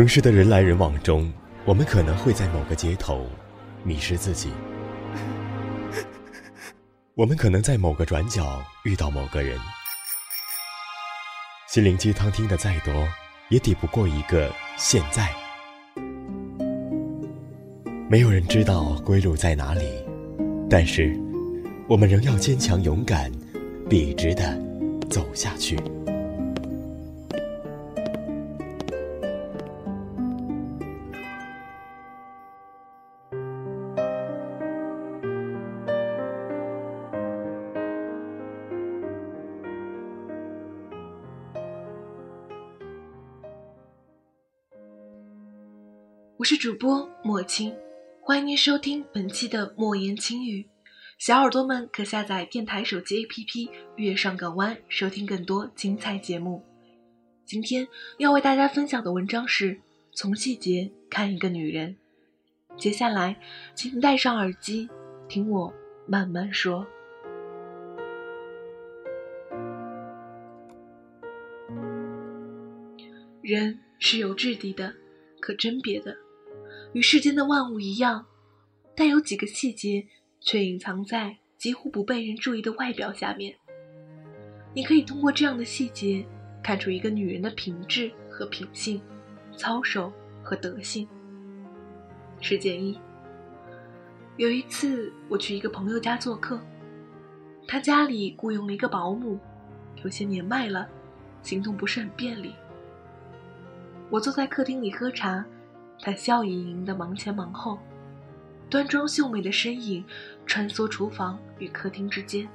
城市的人来人往中，我们可能会在某个街头迷失自己；我们可能在某个转角遇到某个人。心灵鸡汤听得再多，也抵不过一个现在。没有人知道归路在哪里，但是我们仍要坚强勇敢，笔直的走下去。我是主播莫青。欢迎您收听本期的莫言轻语，小耳朵们可下载电台手机 APP《月上港湾》，收听更多精彩节目。今天要为大家分享的文章是《从细节看一个女人》。接下来，请戴上耳机，听我慢慢说。人是有质地的，可甄别的。与世间的万物一样，但有几个细节却隐藏在几乎不被人注意的外表下面。你可以通过这样的细节看出一个女人的品质和品性、操守和德性。事件一：有一次我去一个朋友家做客，他家里雇佣了一个保姆，有些年迈了，行动不是很便利。我坐在客厅里喝茶。他笑盈盈的忙前忙后，端庄秀美的身影穿梭厨房与客厅之间。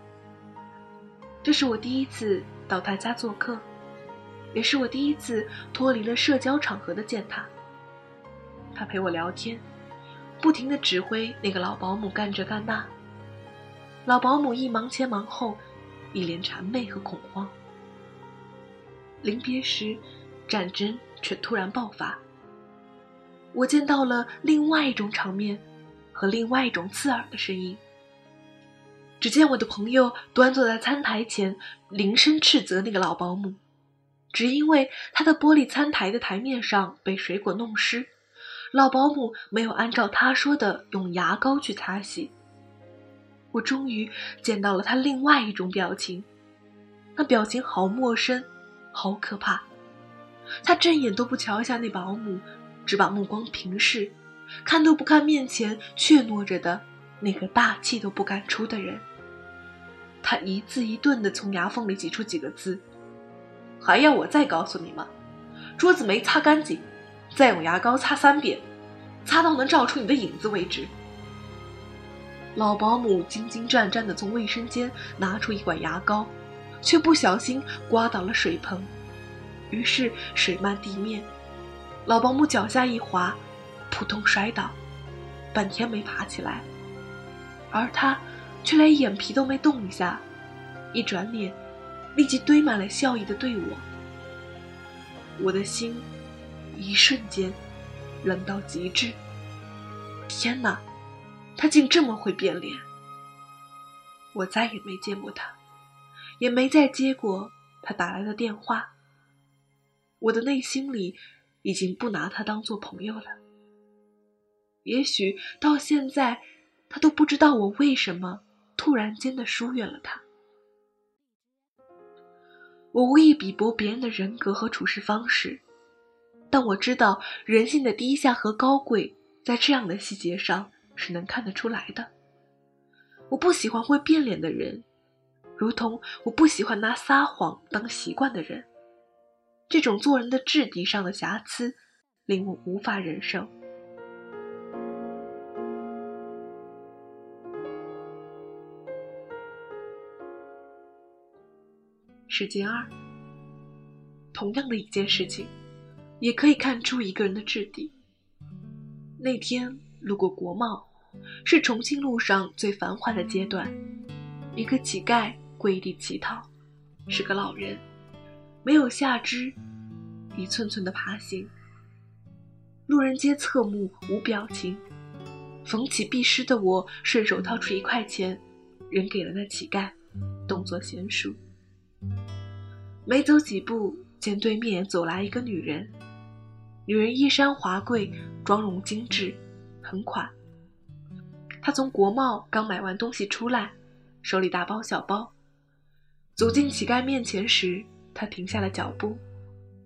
这是我第一次到他家做客，也是我第一次脱离了社交场合的见他。他陪我聊天，不停的指挥那个老保姆干这干那。老保姆一忙前忙后，一脸谄媚和恐慌。临别时，战争却突然爆发。我见到了另外一种场面，和另外一种刺耳的声音。只见我的朋友端坐在餐台前，凌声斥责那个老保姆，只因为他的玻璃餐台的台面上被水果弄湿，老保姆没有按照他说的用牙膏去擦洗。我终于见到了他另外一种表情，那表情好陌生，好可怕。他正眼都不瞧一下那保姆。只把目光平视，看都不看面前怯懦着的那个大气都不敢出的人。他一字一顿地从牙缝里挤出几个字：“还要我再告诉你吗？桌子没擦干净，再用牙膏擦三遍，擦到能照出你的影子为止。”老保姆兢兢战战地从卫生间拿出一管牙膏，却不小心刮倒了水盆，于是水漫地面。老保姆脚下一滑，扑通摔倒，半天没爬起来，而他却连眼皮都没动一下，一转脸，立即堆满了笑意的对我。我的心一瞬间冷到极致。天哪，他竟这么会变脸！我再也没见过他，也没再接过他打来的电话。我的内心里。已经不拿他当做朋友了。也许到现在，他都不知道我为什么突然间的疏远了他。我无意比驳别人的人格和处事方式，但我知道人性的低下和高贵，在这样的细节上是能看得出来的。我不喜欢会变脸的人，如同我不喜欢拿撒谎当习惯的人。这种做人的质地上的瑕疵，令我无法忍受。事件二，同样的一件事情，也可以看出一个人的质地。那天路过国贸，是重庆路上最繁华的阶段，一个乞丐跪地乞讨，是个老人。没有下肢，一寸寸的爬行。路人皆侧目，无表情。逢起必失的我，顺手掏出一块钱，扔给了那乞丐，动作娴熟。没走几步，见对面走来一个女人，女人衣衫华贵，妆容精致，很款。她从国贸刚买完东西出来，手里大包小包，走进乞丐面前时，他停下了脚步，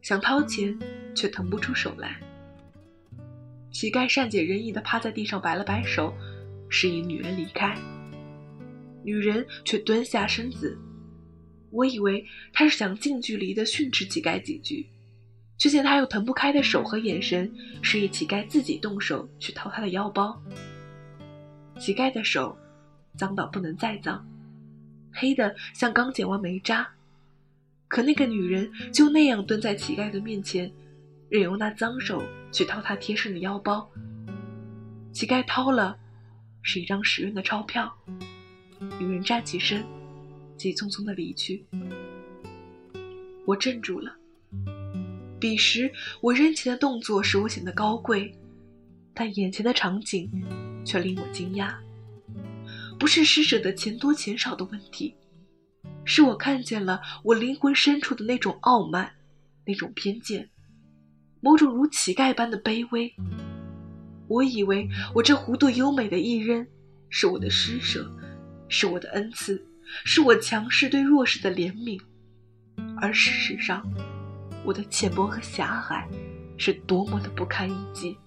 想掏钱，却腾不出手来。乞丐善解人意地趴在地上摆了摆手，示意女人离开。女人却蹲下身子，我以为她是想近距离地训斥乞丐几句，却见她用腾不开的手和眼神示意乞丐自己动手去掏她的腰包。乞丐的手脏到不能再脏，黑的像刚剪完煤渣，可那个女人就那样蹲在乞丐的面前，任由那脏手去掏她贴身的腰包。乞丐掏了，是一张十元的钞票。女人站起身，急匆匆的离去。我镇住了。彼时我扔钱的动作使我显得高贵，但眼前的场景却令我惊讶。不是施舍的钱多钱少的问题，是我看见了我灵魂深处的那种傲慢，那种偏见，某种如乞丐般的卑微。我以为我这弧度优美的一扔，是我的施舍。是我的恩赐，是我强势对弱势的怜悯，而事实上，我的浅薄和狭隘，是多么的不堪一击。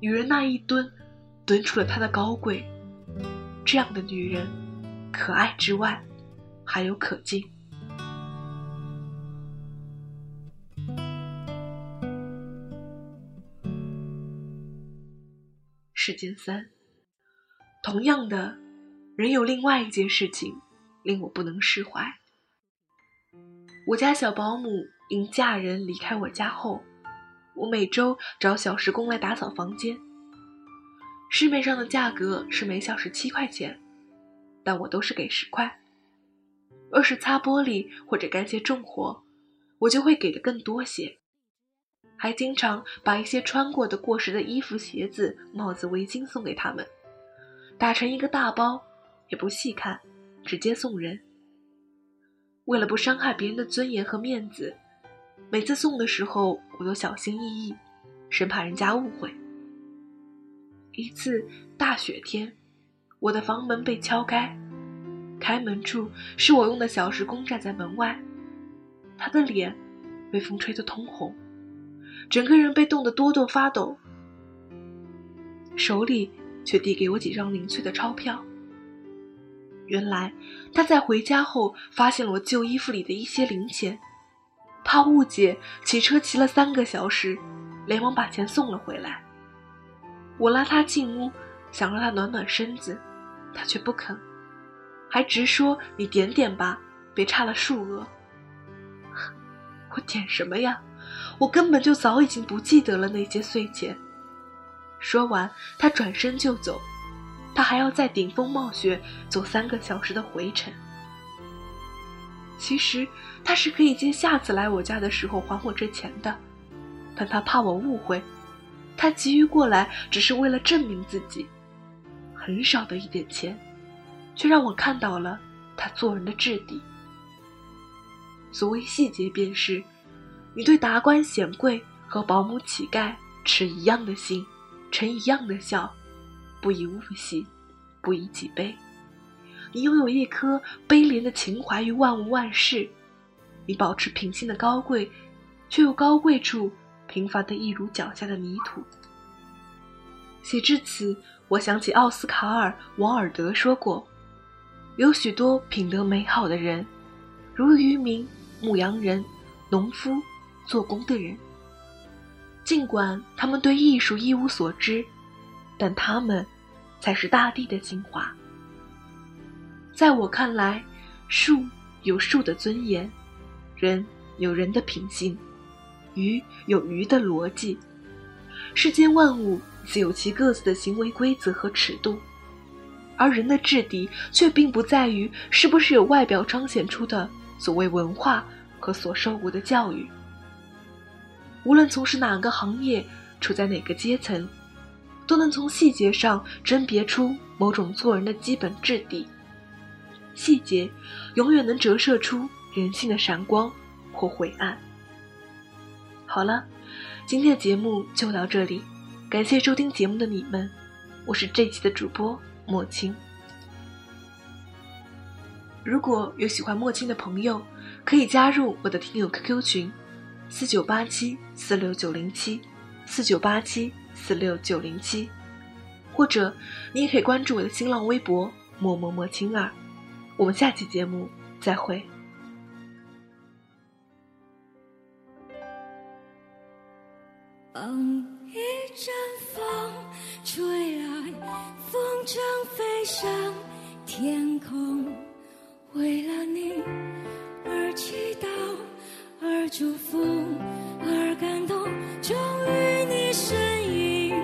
女人那一蹲，蹲出了她的高贵。这样的女人，可爱之外，还有可敬。事件三，同样的。仍有另外一件事情令我不能释怀。我家小保姆因嫁人离开我家后，我每周找小时工来打扫房间。市面上的价格是每小时七块钱，但我都是给十块。若是擦玻璃或者干些重活，我就会给的更多些，还经常把一些穿过的过时的衣服、鞋子、帽子、围巾送给他们，打成一个大包。也不细看，直接送人。为了不伤害别人的尊严和面子，每次送的时候我都小心翼翼，生怕人家误会。一次大雪天，我的房门被敲开，开门处是我用的小时工站在门外，他的脸被风吹得通红，整个人被冻得哆哆发抖，手里却递给我几张零碎的钞票。原来他在回家后发现了我旧衣服里的一些零钱，怕误解，骑车骑了三个小时，连忙把钱送了回来。我拉他进屋，想让他暖暖身子，他却不肯，还直说：“你点点吧，别差了数额。”我点什么呀？我根本就早已经不记得了那些碎钱。说完，他转身就走。他还要在顶风冒雪走三个小时的回程。其实他是可以借下次来我家的时候还我这钱的，但他怕我误会，他急于过来只是为了证明自己。很少的一点钱，却让我看到了他做人的质地。所谓细节，便是你对达官显贵和保姆乞丐持一样的心，呈一样的笑。不以物喜，不以己悲。你拥有一颗悲怜的情怀于万物万事，你保持平心的高贵，却又高贵处平凡的一如脚下的泥土。写至此，我想起奥斯卡尔·王尔德说过：“有许多品德美好的人，如渔民、牧羊人、农夫、做工的人，尽管他们对艺术一无所知。”但他们，才是大地的精华。在我看来，树有树的尊严，人有人的品性，鱼有鱼的逻辑，世间万物自有其各自的行为规则和尺度，而人的质地却并不在于是不是有外表彰显出的所谓文化和所受过的教育。无论从事哪个行业，处在哪个阶层。都能从细节上甄别出某种做人的基本质地。细节永远能折射出人性的闪光或晦暗。好了，今天的节目就到这里，感谢收听节目的你们，我是这期的主播莫青。如果有喜欢莫青的朋友，可以加入我的听友 QQ 群：四九八七四六九零七四九八七四六九零七，或者你也可以关注我的新浪微博默默莫青儿。我们下期节目再会。嗯，一阵风吹来，风筝飞上天空，为了你而祈祷，而祝福，而感动。终于，你身影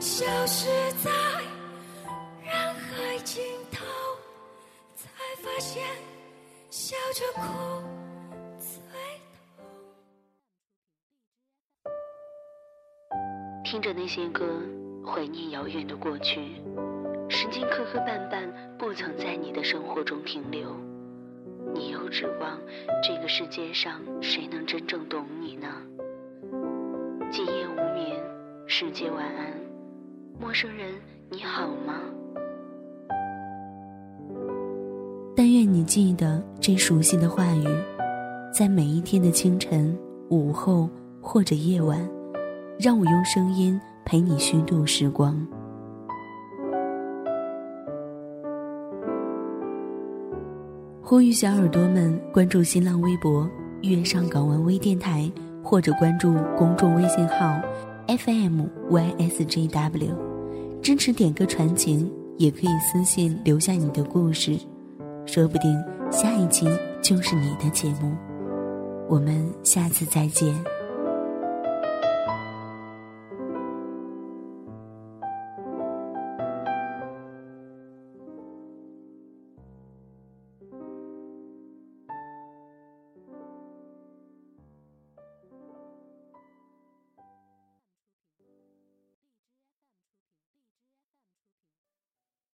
消失在人海尽头，才发现笑着哭。听着那些歌，怀念遥远的过去。时间磕磕绊绊，不曾在你的生活中停留。你又指望这个世界上谁能真正懂你呢？今夜无眠，世界晚安，陌生人你好吗？但愿你记得这熟悉的话语，在每一天的清晨、午后或者夜晚。让我用声音陪你虚度时光。呼吁小耳朵们关注新浪微博“粤上港湾微电台”，或者关注公众微信号 “FMYSJW”，支持点歌传情，也可以私信留下你的故事，说不定下一期就是你的节目。我们下次再见。